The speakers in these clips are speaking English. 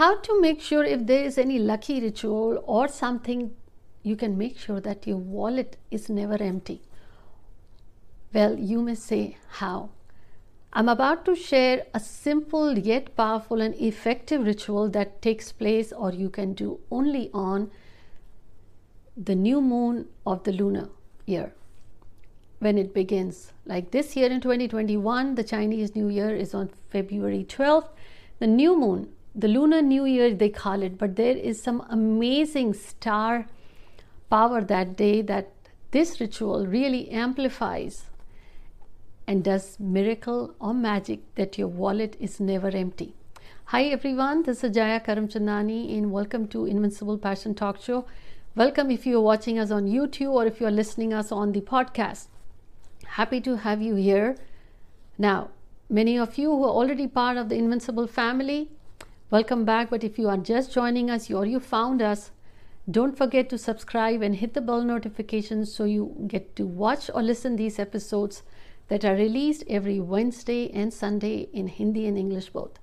how to make sure if there is any lucky ritual or something you can make sure that your wallet is never empty. Well, you may say, how? I'm about to share a simple yet powerful and effective ritual that takes place or you can do only on the new moon of the lunar year when it begins. Like this year in 2021, the Chinese New Year is on February 12th. The new moon, the lunar new year, they call it, but there is some amazing star power that day that this ritual really amplifies and does miracle or magic that your wallet is never empty. Hi everyone, this is Jaya Karamchandani and welcome to Invincible Passion Talk Show. Welcome if you are watching us on YouTube or if you are listening us on the podcast. Happy to have you here. Now, many of you who are already part of the Invincible family, welcome back. But if you are just joining us or you found us, don't forget to subscribe and hit the bell notifications so you get to watch or listen these episodes that are released every Wednesday and Sunday in Hindi and English both.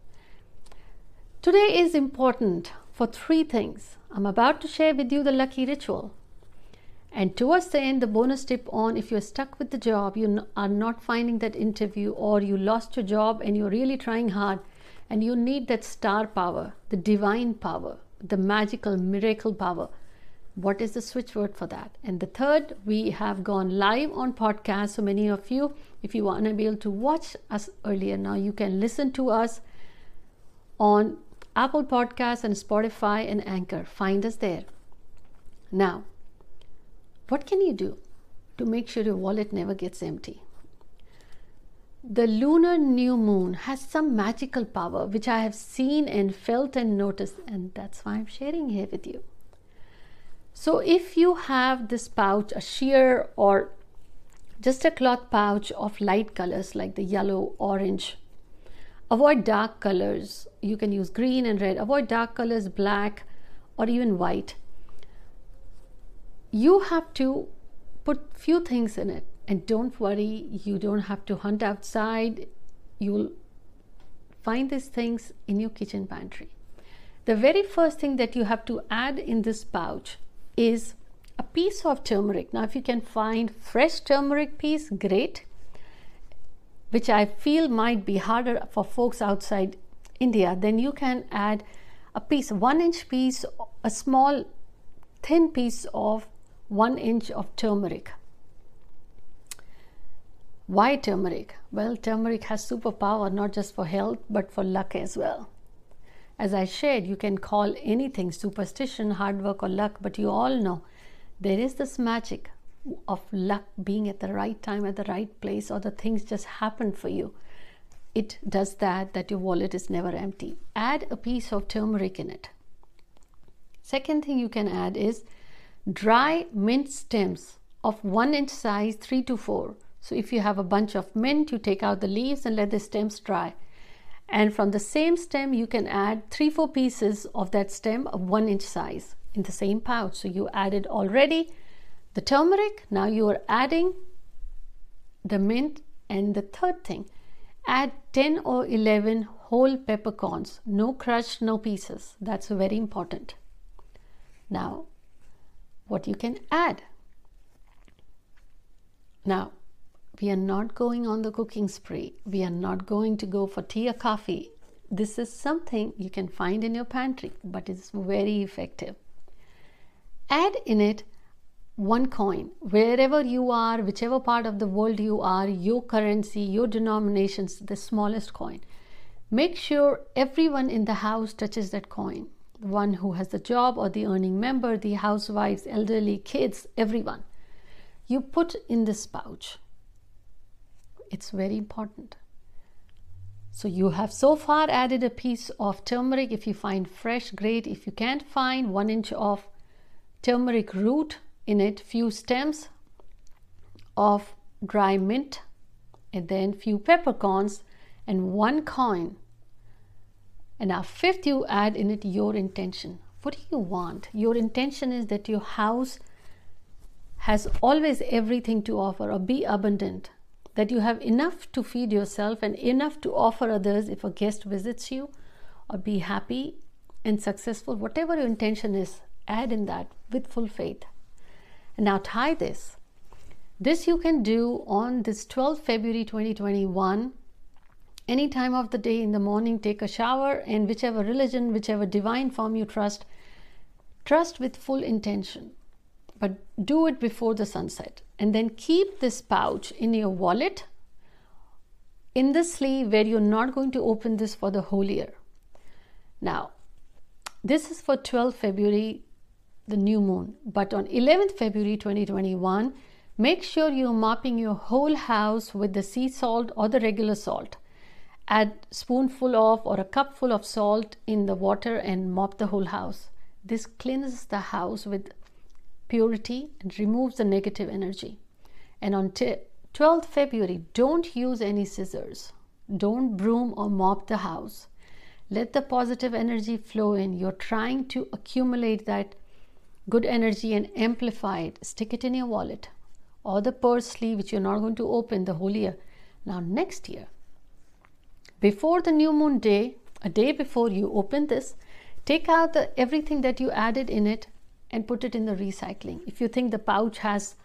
Today is important for three things. I'm about to share with you the lucky ritual. And towards the end, the bonus tip on if you're stuck with the job, you are not finding that interview, or you lost your job and you're really trying hard, and you need that star power, the divine power, the magical miracle power. What is the switch word for that? And the third, we have gone live on podcast. So many of you, if you were unable to watch us earlier, now you can listen to us on Apple Podcasts and Spotify and Anchor. Find us there. Now, what can you do to make sure your wallet never gets empty? The lunar new moon has some magical power which I have seen and felt and noticed, and that's why I'm sharing here with you. So, if you have this pouch, a sheer or just a cloth pouch of light colors like the yellow, orange, avoid dark colors. You can use green and red. Avoid dark colors, black, or even white you have to put few things in it and don't worry you don't have to hunt outside. You'll find these things in your kitchen pantry. The very first thing that you have to add in this pouch is a piece of turmeric. Now if you can find fresh turmeric piece great which i feel might be harder for folks outside india then you can add a piece one inch piece a small thin piece of one inch of turmeric. Why turmeric? Well, turmeric has superpower not just for health but for luck as well. As I shared, you can call anything superstition, hard work, or luck, but you all know there is this magic of luck being at the right time, at the right place, or the things just happen for you. It does that, that your wallet is never empty. Add a piece of turmeric in it. Second thing you can add is dry mint stems of 1 inch size 3 to 4 so if you have a bunch of mint you take out the leaves and let the stems dry. And from the same stem you can add 3 4 pieces of that stem of 1 inch size in the same pouch. So you added already the turmeric. Now you are adding the mint and the third thing. Add 10 or 11 whole peppercorns. No crushed no pieces. That's very important. Now what you can add. Now, we are not going on the cooking spree. We are not going to go for tea or coffee. This is something you can find in your pantry, but it's very effective. Add in it one coin, wherever you are, whichever part of the world you are, your currency, your denominations, the smallest coin. Make sure everyone in the house touches that coin the one who has the job or the earning member, the housewives, elderly, kids, everyone. You put in this pouch. It's very important. So you have so far added a piece of turmeric. If you find fresh, great. If you can't find one inch of turmeric root in it, few stems of dry mint, and then few peppercorns and one coin and now, fifth, you add in it your intention. What do you want? Your intention is that your house has always everything to offer or be abundant, that you have enough to feed yourself and enough to offer others if a guest visits you, or be happy and successful, whatever your intention is, add in that with full faith. And now tie this. This you can do on this 12th February 2021. Any time of the day in the morning, take a shower, and whichever religion, whichever divine form you trust, trust with full intention. But do it before the sunset. And then keep this pouch in your wallet in the sleeve where you're not going to open this for the whole year. Now, this is for 12 February, the new moon. But on 11th February 2021, make sure you're mopping your whole house with the sea salt or the regular salt. Add spoonful of or a cupful of salt in the water and mop the whole house. This cleanses the house with purity and removes the negative energy. And on t- 12th February, don't use any scissors. Don't broom or mop the house. Let the positive energy flow in. You're trying to accumulate that good energy and amplify it. Stick it in your wallet or the purse sleeve, which you're not going to open the whole year. Now, next year, before the new moon day, a day before you open this, take out the, everything that you added in it and put it in the recycling. If you think the pouch has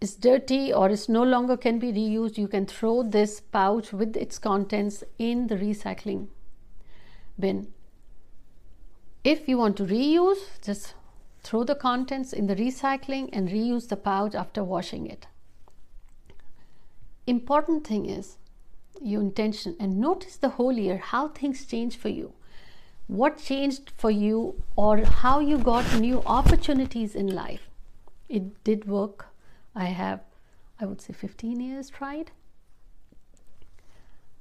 is dirty or is no longer can be reused, you can throw this pouch with its contents in the recycling bin. If you want to reuse, just throw the contents in the recycling and reuse the pouch after washing it. Important thing is your intention and notice the whole year how things change for you. What changed for you or how you got new opportunities in life. It did work I have, I would say, 15 years tried.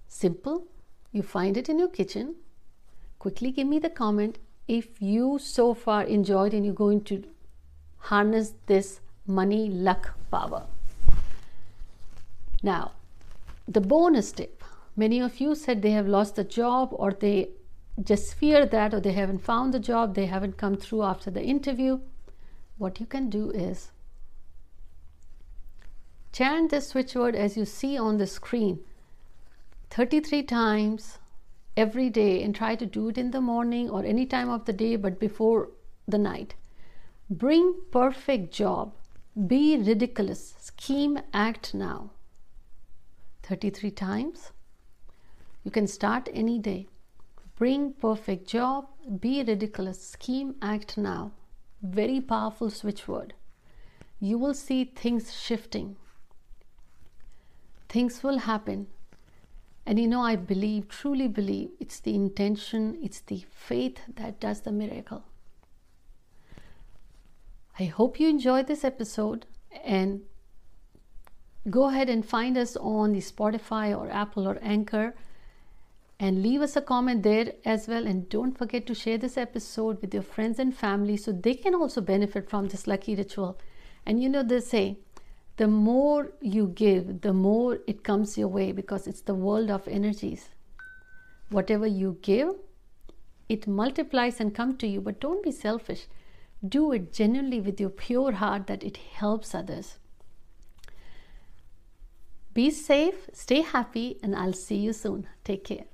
Simple. You find it in your kitchen. Quickly give me the comment if you so far enjoyed and you're going to harness this money luck power. Now, the bonus tip many of you said they have lost the job or they just fear that or they haven't found the job, they haven't come through after the interview. What you can do is Chant this switch word as you see on the screen 33 times every day and try to do it in the morning or any time of the day but before the night. Bring perfect job. Be ridiculous. Scheme act now. 33 times. You can start any day. Bring perfect job. Be ridiculous. Scheme act now. Very powerful switch word. You will see things shifting things will happen. And you know, I believe, truly believe, it's the intention, it's the faith that does the miracle. I hope you enjoyed this episode and go ahead and find us on the Spotify or Apple or Anchor and leave us a comment there as well. And don't forget to share this episode with your friends and family so they can also benefit from this lucky ritual. And you know, they say, the more you give, the more it comes your way because it's the world of energies. Whatever you give, it multiplies and come to you, but don't be selfish. Do it genuinely with your pure heart that it helps others. Be safe, stay happy, and I'll see you soon. Take care.